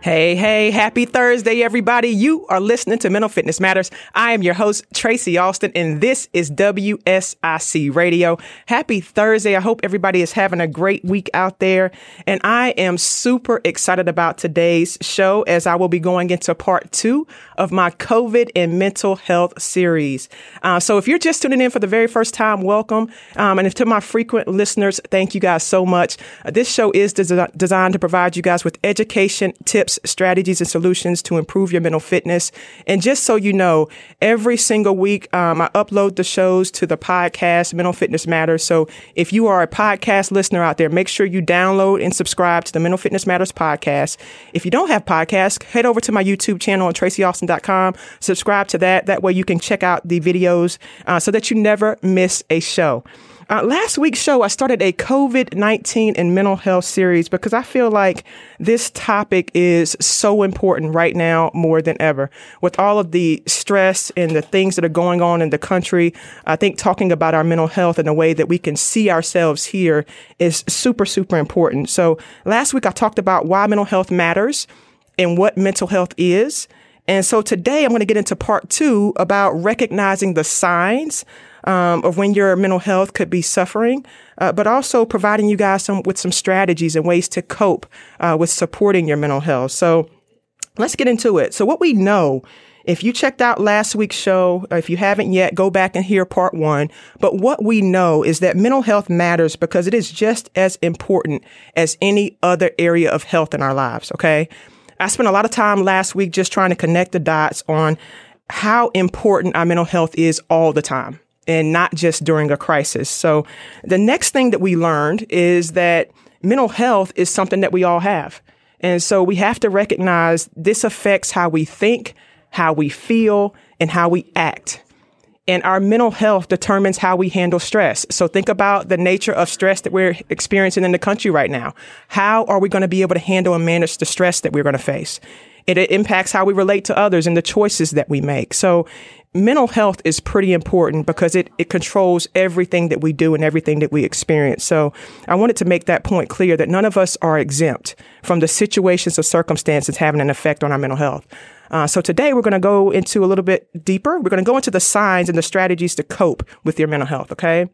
Hey, hey, happy Thursday, everybody. You are listening to Mental Fitness Matters. I am your host, Tracy Austin, and this is WSIC Radio. Happy Thursday. I hope everybody is having a great week out there. And I am super excited about today's show as I will be going into part two of my COVID and mental health series. Uh, so if you're just tuning in for the very first time, welcome. Um, and if to my frequent listeners, thank you guys so much. Uh, this show is des- designed to provide you guys with education, tips, strategies, and solutions to improve your mental fitness. And just so you know, every single week, um, I upload the shows to the podcast, Mental Fitness Matters. So if you are a podcast listener out there, make sure you download and subscribe to the Mental Fitness Matters podcast. If you don't have podcasts, head over to my YouTube channel at tracyaustin.com, subscribe to that. That way you can check out the videos uh, so that you never miss a show. Uh, last week's show, I started a COVID 19 and mental health series because I feel like this topic is so important right now more than ever. With all of the stress and the things that are going on in the country, I think talking about our mental health in a way that we can see ourselves here is super, super important. So last week, I talked about why mental health matters and what mental health is. And so today I'm going to get into part two about recognizing the signs um, of when your mental health could be suffering, uh, but also providing you guys some with some strategies and ways to cope uh, with supporting your mental health. So let's get into it. So what we know. If you checked out last week's show, if you haven't yet, go back and hear part one. But what we know is that mental health matters because it is just as important as any other area of health in our lives. Okay. I spent a lot of time last week just trying to connect the dots on how important our mental health is all the time and not just during a crisis. So the next thing that we learned is that mental health is something that we all have. And so we have to recognize this affects how we think, how we feel, and how we act. And our mental health determines how we handle stress. So think about the nature of stress that we're experiencing in the country right now. How are we going to be able to handle and manage the stress that we're going to face? It, it impacts how we relate to others and the choices that we make. So mental health is pretty important because it, it controls everything that we do and everything that we experience. So I wanted to make that point clear that none of us are exempt from the situations or circumstances having an effect on our mental health. Uh, so today we're going to go into a little bit deeper. We're going to go into the signs and the strategies to cope with your mental health. Okay.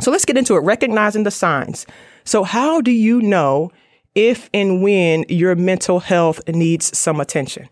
So let's get into it. Recognizing the signs. So how do you know if and when your mental health needs some attention?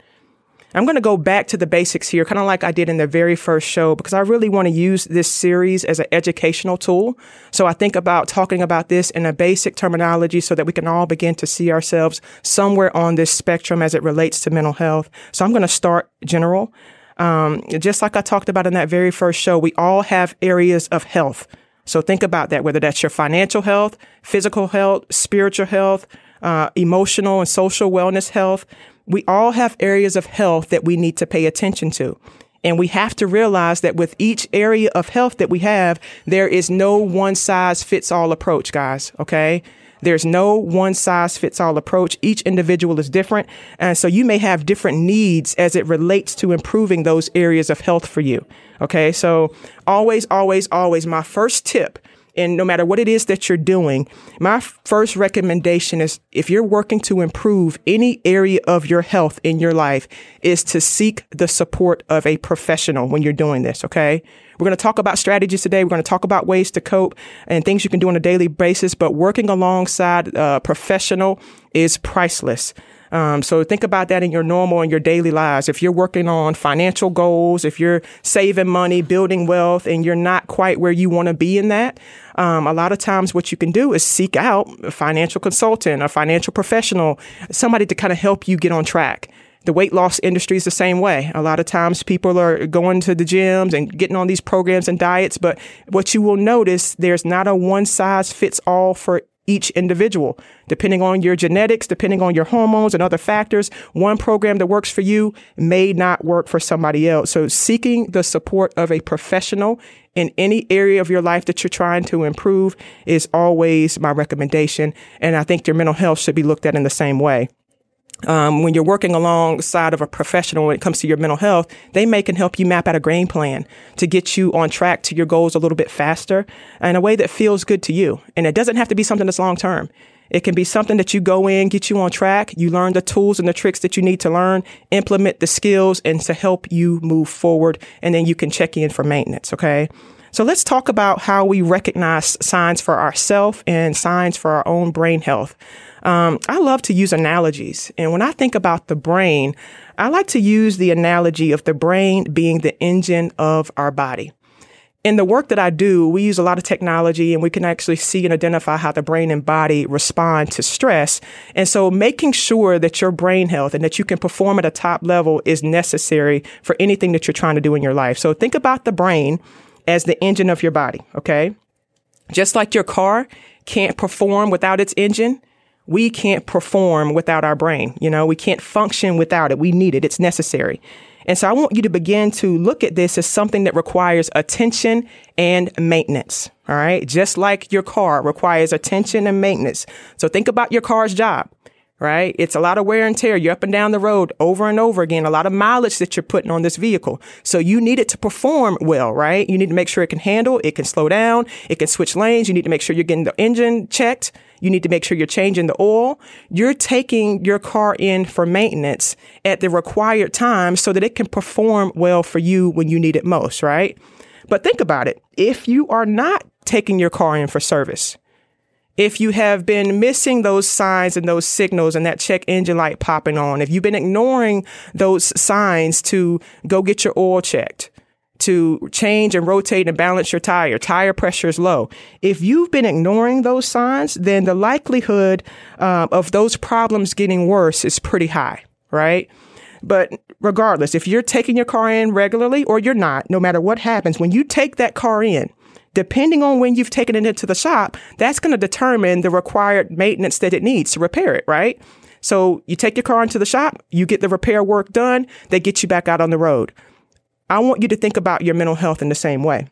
I'm going to go back to the basics here, kind of like I did in the very first show, because I really want to use this series as an educational tool. So I think about talking about this in a basic terminology so that we can all begin to see ourselves somewhere on this spectrum as it relates to mental health. So I'm going to start general. Um, just like I talked about in that very first show, we all have areas of health. So think about that, whether that's your financial health, physical health, spiritual health, uh, emotional and social wellness health we all have areas of health that we need to pay attention to. And we have to realize that with each area of health that we have, there is no one size fits all approach, guys. Okay. There's no one size fits all approach. Each individual is different. And so you may have different needs as it relates to improving those areas of health for you. Okay. So always, always, always my first tip and no matter what it is that you're doing, my first recommendation is if you're working to improve any area of your health in your life is to seek the support of a professional when you're doing this. Okay. We're going to talk about strategies today. We're going to talk about ways to cope and things you can do on a daily basis, but working alongside a professional is priceless. Um, so think about that in your normal and your daily lives. If you're working on financial goals, if you're saving money, building wealth, and you're not quite where you want to be in that, um, a lot of times what you can do is seek out a financial consultant, a financial professional, somebody to kind of help you get on track. The weight loss industry is the same way. A lot of times people are going to the gyms and getting on these programs and diets, but what you will notice, there's not a one size fits all for each individual. Depending on your genetics, depending on your hormones and other factors, one program that works for you may not work for somebody else. So seeking the support of a professional in any area of your life that you're trying to improve is always my recommendation. And I think your mental health should be looked at in the same way. Um, when you're working alongside of a professional when it comes to your mental health, they may can help you map out a game plan to get you on track to your goals a little bit faster in a way that feels good to you. And it doesn't have to be something that's long term. It can be something that you go in, get you on track. You learn the tools and the tricks that you need to learn, implement the skills and to help you move forward. And then you can check in for maintenance. Okay. So let's talk about how we recognize signs for ourselves and signs for our own brain health. Um, I love to use analogies. And when I think about the brain, I like to use the analogy of the brain being the engine of our body in the work that I do, we use a lot of technology and we can actually see and identify how the brain and body respond to stress. And so making sure that your brain health and that you can perform at a top level is necessary for anything that you're trying to do in your life. So think about the brain as the engine of your body. Okay. Just like your car can't perform without its engine, we can't perform without our brain. You know, we can't function without it. We need it. It's necessary. And so I want you to begin to look at this as something that requires attention and maintenance. All right. Just like your car requires attention and maintenance. So think about your car's job right? It's a lot of wear and tear. You're up and down the road over and over again, a lot of mileage that you're putting on this vehicle. So you need it to perform well, right? You need to make sure it can handle, it can slow down, it can switch lanes. You need to make sure you're getting the engine checked. You need to make sure you're changing the oil. You're taking your car in for maintenance at the required time so that it can perform well for you when you need it most, right? But think about it. If you are not taking your car in for service, if you have been missing those signs and those signals and that check engine light popping on, if you've been ignoring those signs to go get your oil checked, to change and rotate and balance your tire. Tire pressure is low. If you've been ignoring those signs, then the likelihood uh, of those problems getting worse is pretty high, right? But regardless, if you're taking your car in regularly or you're not, no matter what happens, when you take that car in, depending on when you've taken it into the shop, that's going to determine the required maintenance that it needs to repair it, right? So you take your car into the shop, you get the repair work done, they get you back out on the road. I want you to think about your mental health in the same way.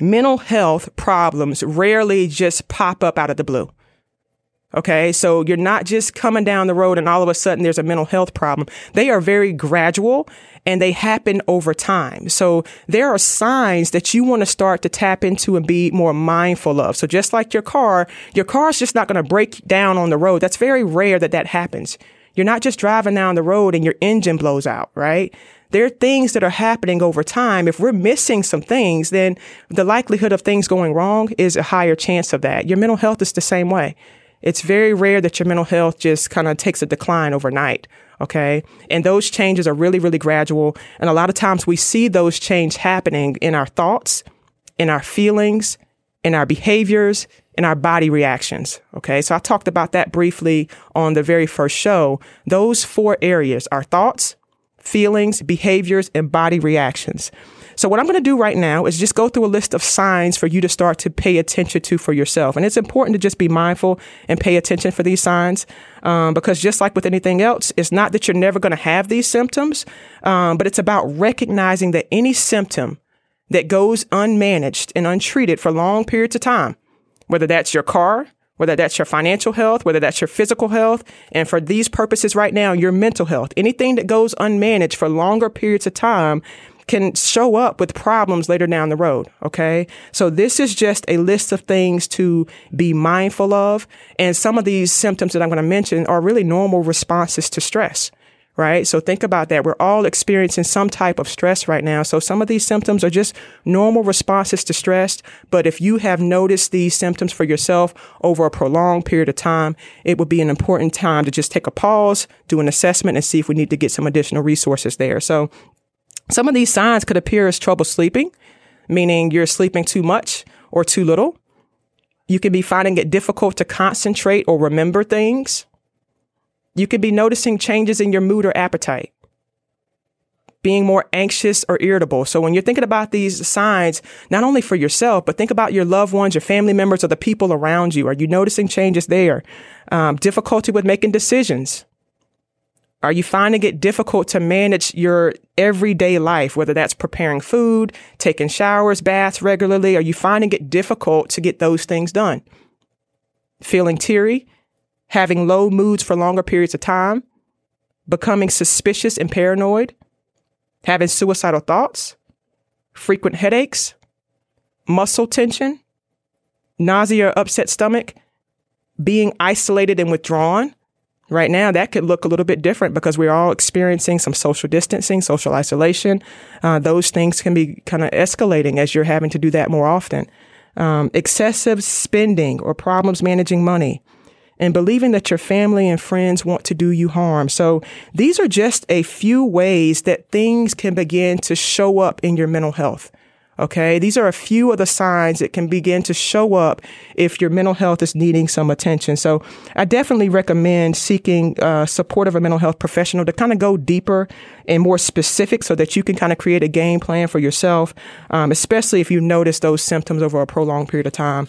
Mental health problems rarely just pop up out of the blue. Okay. So you're not just coming down the road and all of a sudden there's a mental health problem. They are very gradual and they happen over time. So there are signs that you want to start to tap into and be more mindful of. So just like your car, your car is just not going to break down on the road. That's very rare that that happens. You're not just driving down the road and your engine blows out, right? there are things that are happening over time. If we're missing some things, then the likelihood of things going wrong is a higher chance of that. Your mental health is the same way. It's very rare that your mental health just kind of takes a decline overnight. Okay. And those changes are really, really gradual. And a lot of times we see those change happening in our thoughts, in our feelings, in our behaviors, in our body reactions. Okay. So I talked about that briefly on the very first show. Those four areas, our thoughts, feelings, behaviors, and body reactions. So what I'm going to do right now is just go through a list of signs for you to start to pay attention to for yourself. And it's important to just be mindful and pay attention for these signs. Um, because just like with anything else, it's not that you're never going to have these symptoms, um, but it's about recognizing that any symptom that goes unmanaged and untreated for long periods of time, whether that's your car, whether that's your financial health, whether that's your physical health, and for these purposes right now, your mental health. Anything that goes unmanaged for longer periods of time can show up with problems later down the road. Okay. So this is just a list of things to be mindful of. And some of these symptoms that I'm going to mention are really normal responses to stress right? So think about that. We're all experiencing some type of stress right now. So some of these symptoms are just normal responses to stress. But if you have noticed these symptoms for yourself over a prolonged period of time, it would be an important time to just take a pause, do an assessment and see if we need to get some additional resources there. So some of these signs could appear as trouble sleeping, meaning you're sleeping too much or too little. You could be finding it difficult to concentrate or remember things. You could be noticing changes in your mood or appetite, being more anxious or irritable. So when you're thinking about these signs, not only for yourself, but think about your loved ones, your family members, or the people around you. Are you noticing changes there? Um, difficulty with making decisions. Are you finding it difficult to manage your everyday life, whether that's preparing food, taking showers, baths regularly? Are you finding it difficult to get those things done? Feeling teary, having low moods for longer periods of time, becoming suspicious and paranoid, having suicidal thoughts, frequent headaches, muscle tension, nausea or upset stomach, being isolated and withdrawn. Right now, that could look a little bit different because we're all experiencing some social distancing, social isolation. Uh, those things can be kind of escalating as you're having to do that more often. Um, excessive spending or problems managing money, and believing that your family and friends want to do you harm. So these are just a few ways that things can begin to show up in your mental health. Okay. These are a few of the signs that can begin to show up if your mental health is needing some attention. So I definitely recommend seeking uh, support of a mental health professional to kind of go deeper and more specific so that you can kind of create a game plan for yourself, um, especially if you notice those symptoms over a prolonged period of time.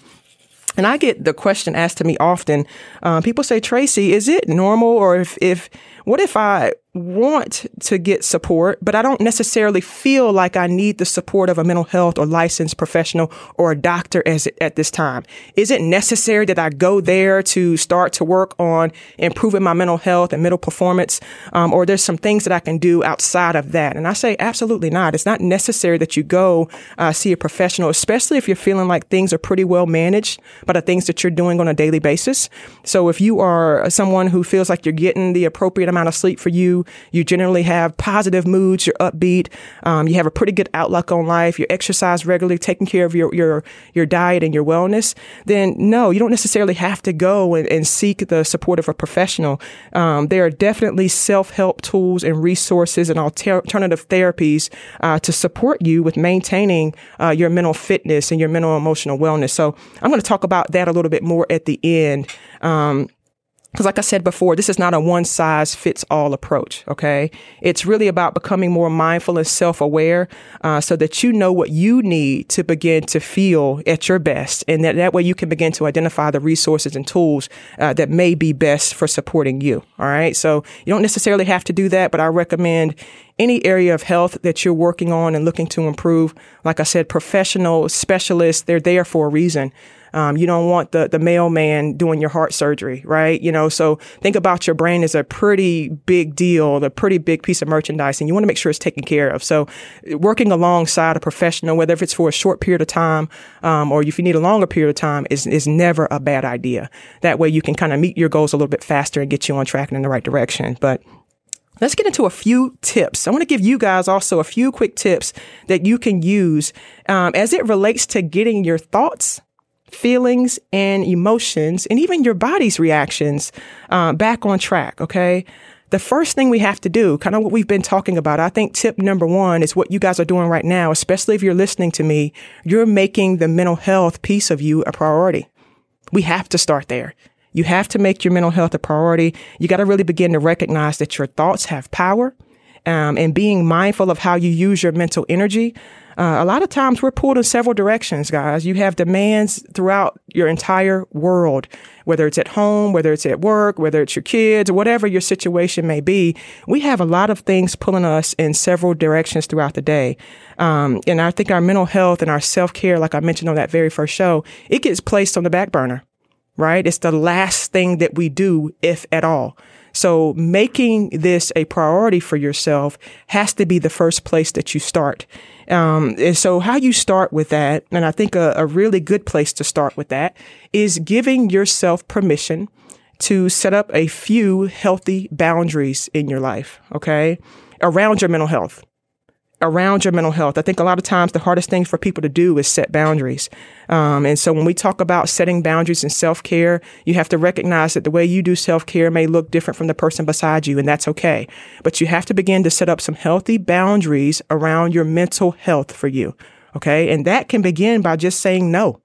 And I get the question asked to me often. Uh, people say, Tracy, is it normal or if, if, what if I want to get support, but I don't necessarily feel like I need the support of a mental health or licensed professional or a doctor as at this time. Is it necessary that I go there to start to work on improving my mental health and mental performance, um, or there's some things that I can do outside of that? And I say absolutely not. It's not necessary that you go uh, see a professional, especially if you're feeling like things are pretty well managed by the things that you're doing on a daily basis. So if you are someone who feels like you're getting the appropriate amount of sleep for you, you generally have positive moods. You're upbeat. Um, you have a pretty good outlook on life. You exercise regularly, taking care of your, your, your diet and your wellness. Then no, you don't necessarily have to go and, and seek the support of a professional. Um, there are definitely self-help tools and resources and alternative therapies uh, to support you with maintaining uh, your mental fitness and your mental emotional wellness. So I'm going to talk about that a little bit more at the end. Um, because like I said before, this is not a one size fits all approach. Okay. It's really about becoming more mindful and self aware, uh, so that you know what you need to begin to feel at your best. And that, that way you can begin to identify the resources and tools uh, that may be best for supporting you. All right. So you don't necessarily have to do that, but I recommend any area of health that you're working on and looking to improve. Like I said, professional specialists, they're there for a reason. Um, you don't want the, the mailman doing your heart surgery, right? You know, so think about your brain as a pretty big deal, a pretty big piece of merchandise, and you want to make sure it's taken care of. So working alongside a professional, whether if it's for a short period of time, um, or if you need a longer period of time is, is never a bad idea. That way you can kind of meet your goals a little bit faster and get you on track and in the right direction. But Let's get into a few tips. I want to give you guys also a few quick tips that you can use um, as it relates to getting your thoughts feelings and emotions and even your body's reactions uh, back on track. Okay. The first thing we have to do, kind of what we've been talking about, I think tip number one is what you guys are doing right now, especially if you're listening to me. You're making the mental health piece of you a priority. We have to start there. You have to make your mental health a priority. You got to really begin to recognize that your thoughts have power. Um, and being mindful of how you use your mental energy uh, a lot of times we're pulled in several directions, guys. You have demands throughout your entire world, whether it's at home, whether it's at work, whether it's your kids, whatever your situation may be. We have a lot of things pulling us in several directions throughout the day. Um, and I think our mental health and our self care, like I mentioned on that very first show, it gets placed on the back burner, right? It's the last thing that we do, if at all. So making this a priority for yourself has to be the first place that you start. Um, and so how you start with that, and I think a, a really good place to start with that is giving yourself permission to set up a few healthy boundaries in your life. Okay. Around your mental health around your mental health. I think a lot of times the hardest thing for people to do is set boundaries. Um, and so when we talk about setting boundaries and self care, you have to recognize that the way you do self care may look different from the person beside you, and that's okay. But you have to begin to set up some healthy boundaries around your mental health for you. Okay. And that can begin by just saying no.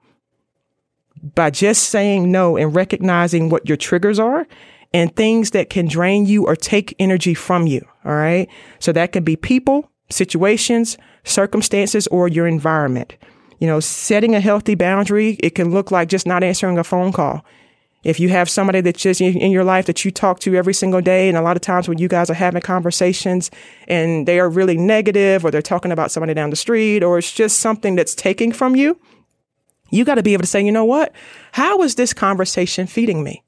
By just saying no and recognizing what your triggers are and things that can drain you or take energy from you. All right. So that can be people situations, circumstances, or your environment. You know, setting a healthy boundary, it can look like just not answering a phone call. If you have somebody that's just in your life that you talk to every single day, and a lot of times when you guys are having conversations and they are really negative or they're talking about somebody down the street or it's just something that's taking from you, you got to be able to say, you know what? How is this conversation feeding me?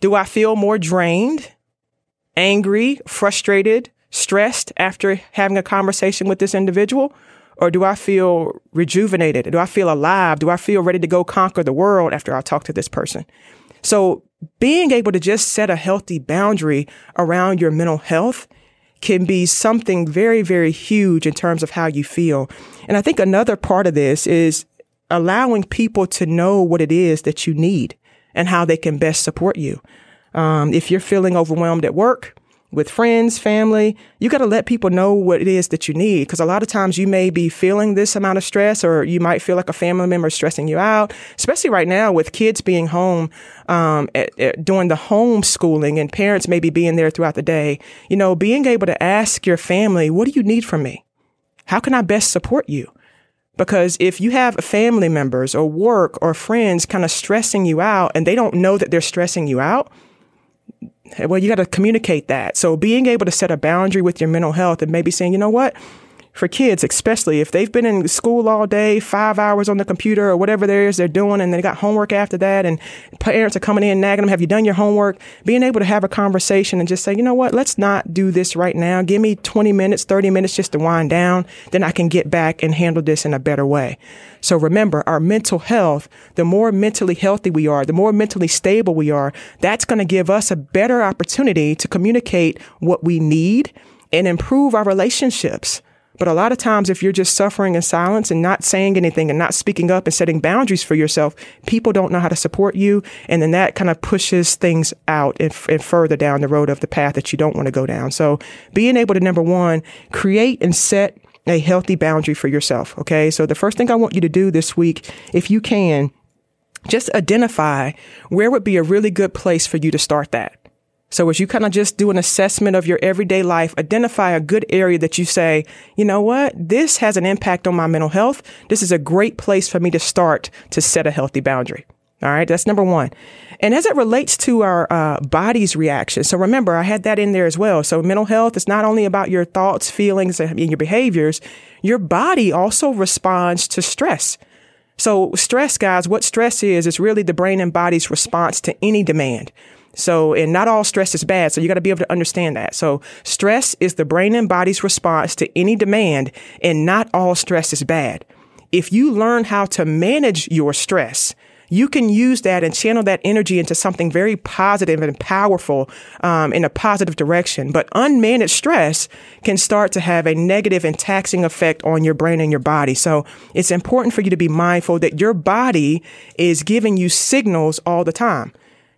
Do I feel more drained angry, frustrated, stressed after having a conversation with this individual? Or do I feel rejuvenated? Do I feel alive? Do I feel ready to go conquer the world after I talk to this person? So being able to just set a healthy boundary around your mental health can be something very, very huge in terms of how you feel. And I think another part of this is allowing people to know what it is that you need and how they can best support you. Um, if you're feeling overwhelmed at work, with friends, family, you got to let people know what it is that you need. Cause a lot of times you may be feeling this amount of stress or you might feel like a family member is stressing you out, especially right now with kids being home, um, at, at, doing the homeschooling and parents maybe being there throughout the day. You know, being able to ask your family, what do you need from me? How can I best support you? Because if you have family members or work or friends kind of stressing you out and they don't know that they're stressing you out, well, you got to communicate that. So being able to set a boundary with your mental health and maybe saying, you know what? For kids, especially if they've been in school all day, five hours on the computer or whatever there is they're doing, and they got homework after that, and parents are coming in nagging them, have you done your homework? Being able to have a conversation and just say, you know what? Let's not do this right now. Give me 20 minutes, 30 minutes just to wind down. Then I can get back and handle this in a better way. So remember, our mental health, the more mentally healthy we are, the more mentally stable we are, that's going to give us a better opportunity to communicate what we need and improve our relationships. But a lot of times, if you're just suffering in silence and not saying anything and not speaking up and setting boundaries for yourself, people don't know how to support you. And then that kind of pushes things out and, and further down the road of the path that you don't want to go down. So being able to, number one, create and set a healthy boundary for yourself. Okay. So the first thing I want you to do this week, if you can, just identify where would be a really good place for you to start that. So as you kind of just do an assessment of your everyday life, identify a good area that you say, you know what? This has an impact on my mental health. This is a great place for me to start to set a healthy boundary. All right. That's number one. And as it relates to our uh, body's reaction, so remember, I had that in there as well. So mental health is not only about your thoughts, feelings, and your behaviors. Your body also responds to stress. So stress, guys, what stress is, is really the brain and body's response to any demand. So, and not all stress is bad. So you got to be able to understand that. So stress is the brain and body's response to any demand and not all stress is bad. If you learn how to manage your stress, you can use that and channel that energy into something very positive and powerful um, in a positive direction. But unmanaged stress can start to have a negative and taxing effect on your brain and your body. So it's important for you to be mindful that your body is giving you signals all the time.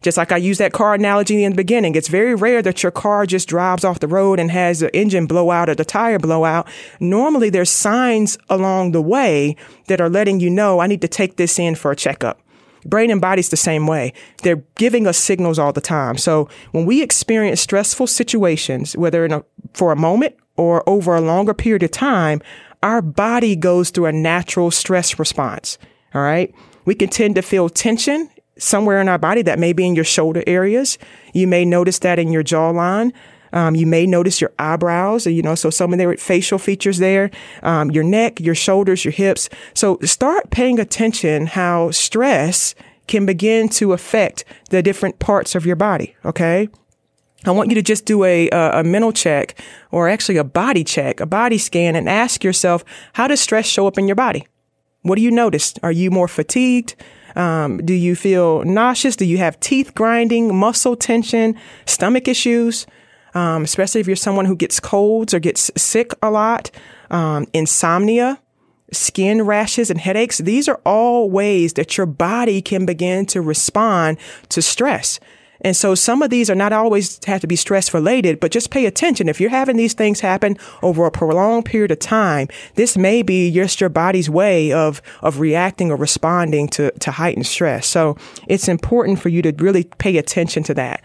Just like I used that car analogy in the beginning, it's very rare that your car just drives off the road and has the engine blowout or the tire blowout. Normally there's signs along the way that are letting you know I need to take this in for a checkup. Brain and body's the same way. They're giving us signals all the time. So when we experience stressful situations, whether in a, for a moment or over a longer period of time, our body goes through a natural stress response. All right. We can tend to feel tension somewhere in our body that may be in your shoulder areas. You may notice that in your jawline. Um, you may notice your eyebrows, you know, so some of their facial features there, um, your neck, your shoulders, your hips. So start paying attention how stress can begin to affect the different parts of your body. Okay. I want you to just do a, a, a, mental check or actually a body check, a body scan and ask yourself, how does stress show up in your body? What do you notice? Are you more fatigued? Um, do you feel nauseous? Do you have teeth grinding, muscle tension, stomach issues? um, especially if you're someone who gets colds or gets sick a lot, um, insomnia, skin rashes and headaches. These are all ways that your body can begin to respond to stress. And so some of these are not always have to be stress related, but just pay attention. If you're having these things happen over a prolonged period of time, this may be just your body's way of, of reacting or responding to, to heightened stress. So it's important for you to really pay attention to that.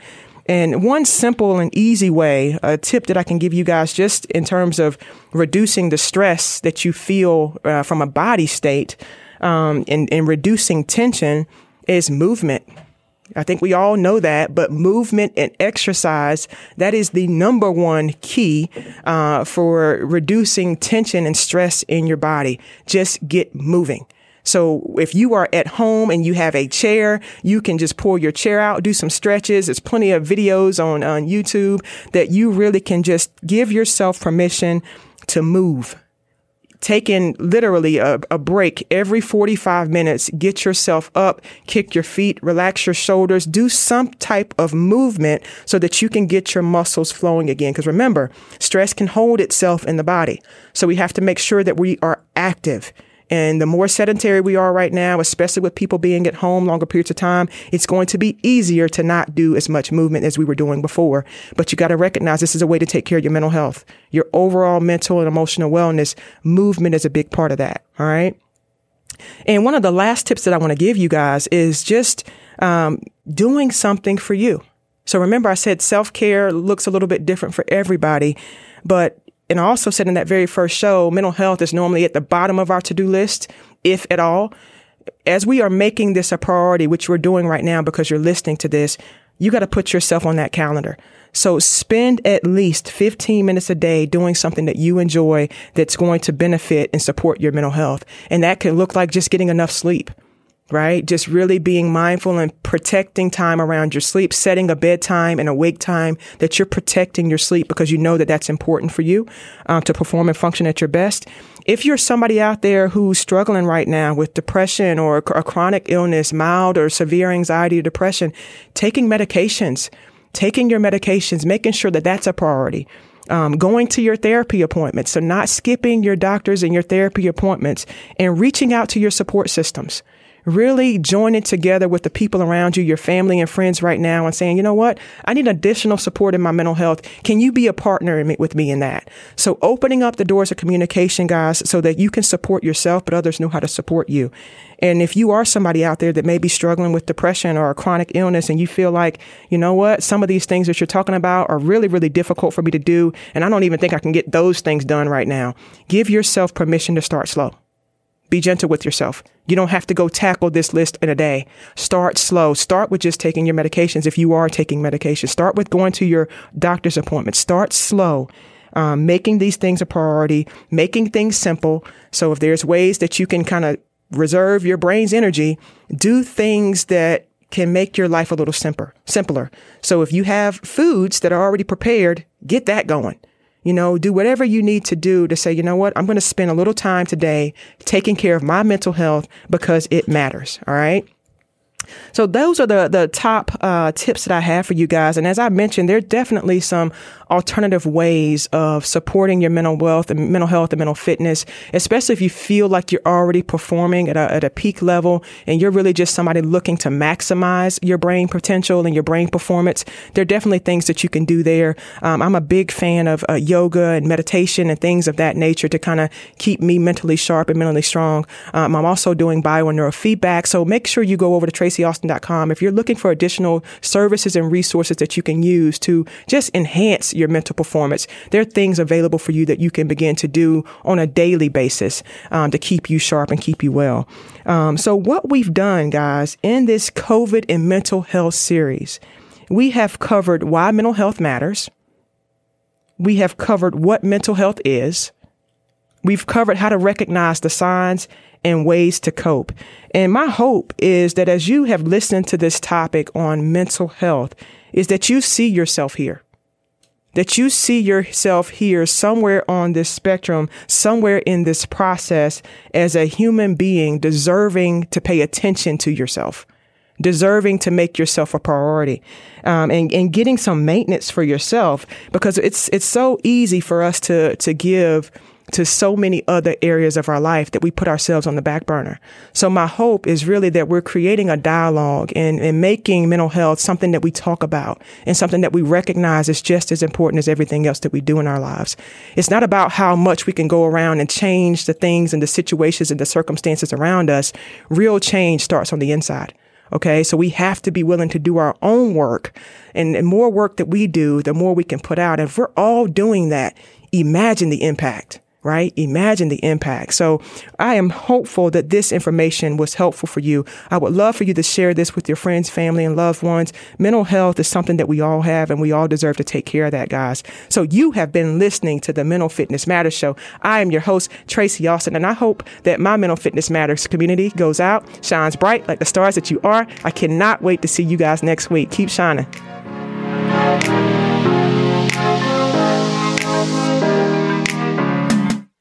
And one simple and easy way, a tip that I can give you guys just in terms of reducing the stress that you feel uh, from a body state um, and, and reducing tension is movement. I think we all know that, but movement and exercise, that is the number one key uh, for reducing tension and stress in your body. Just get moving. So if you are at home and you have a chair, you can just pull your chair out, do some stretches. There's plenty of videos on, on YouTube that you really can just give yourself permission to move taking literally a, a, break every 45 minutes, get yourself up, kick your feet, relax your shoulders, do some type of movement so that you can get your muscles flowing again. Because remember, stress can hold itself in the body. So we have to make sure that we are active. And the more sedentary we are right now, especially with people being at home longer periods of time, it's going to be easier to not do as much movement as we were doing before. But you got to recognize this is a way to take care of your mental health, your overall mental and emotional wellness. Movement is a big part of that. All right. And one of the last tips that I want to give you guys is just um, doing something for you. So remember, I said self care looks a little bit different for everybody, but and I also said in that very first show, mental health is normally at the bottom of our to do list, if at all. As we are making this a priority, which we're doing right now because you're listening to this, you got to put yourself on that calendar. So spend at least 15 minutes a day doing something that you enjoy that's going to benefit and support your mental health. And that can look like just getting enough sleep right? Just really being mindful and protecting time around your sleep, setting a bedtime and a wake time that you're protecting your sleep because you know that that's important for you um, to perform and function at your best. If you're somebody out there who's struggling right now with depression or a chronic illness, mild or severe anxiety or depression, taking medications, taking your medications, making sure that that's a priority. Um, going to your therapy appointments. So not skipping your doctors and your therapy appointments and reaching out to your support systems really joining together with the people around you, your family and friends right now and saying, you know what? I need additional support in my mental health. Can you be a partner with me in that? So opening up the doors of communication, guys, so that you can support yourself, but others know how to support you. And if you are somebody out there that may be struggling with depression or a chronic illness and you feel like, you know what, some of these things that you're talking about are really, really difficult for me to do. And I don't even think I can get those things done right now. Give yourself permission to start slow. Be gentle with yourself. You don't have to go tackle this list in a day. Start slow. Start with just taking your medications if you are taking medication. Start with going to your doctor's appointment. Start slow. Um, making these things a priority, making things simple. So if there's ways that you can kind of reserve your brain's energy, do things that can make your life a little simpler, simpler. So if you have foods that are already prepared, get that going. You know, do whatever you need to do to say, you know what, I'm going to spend a little time today taking care of my mental health because it matters. All right. So those are the the top uh, tips that I have for you guys. And as I mentioned, there are definitely some alternative ways of supporting your mental wealth and mental health and mental fitness, especially if you feel like you're already performing at a, at a peak level and you're really just somebody looking to maximize your brain potential and your brain performance. There are definitely things that you can do there. Um, I'm a big fan of uh, yoga and meditation and things of that nature to kind of keep me mentally sharp and mentally strong. Um, I'm also doing bio and neurofeedback. So make sure you go over to tracyaustin.com if you're looking for additional services and resources that you can use to just enhance your mental performance. There are things available for you that you can begin to do on a daily basis um, to keep you sharp and keep you well. Um, so, what we've done, guys, in this COVID and mental health series, we have covered why mental health matters. We have covered what mental health is. We've covered how to recognize the signs and ways to cope. And my hope is that as you have listened to this topic on mental health, is that you see yourself here that you see yourself here somewhere on this spectrum, somewhere in this process as a human being deserving to pay attention to yourself, deserving to make yourself a priority, um, and, and getting some maintenance for yourself because it's, it's so easy for us to, to give to so many other areas of our life that we put ourselves on the back burner. So my hope is really that we're creating a dialogue and, and making mental health something that we talk about and something that we recognize is just as important as everything else that we do in our lives. It's not about how much we can go around and change the things and the situations and the circumstances around us. Real change starts on the inside. Okay. So we have to be willing to do our own work and the more work that we do, the more we can put out. And if we're all doing that, imagine the impact right? Imagine the impact. So I am hopeful that this information was helpful for you. I would love for you to share this with your friends, family, and loved ones. Mental health is something that we all have and we all deserve to take care of that, guys. So you have been listening to the Mental Fitness Matters show. I am your host, Tracy Austin, and I hope that my Mental Fitness Matters community goes out, shines bright like the stars that you are. I cannot wait to see you guys next week. Keep shining.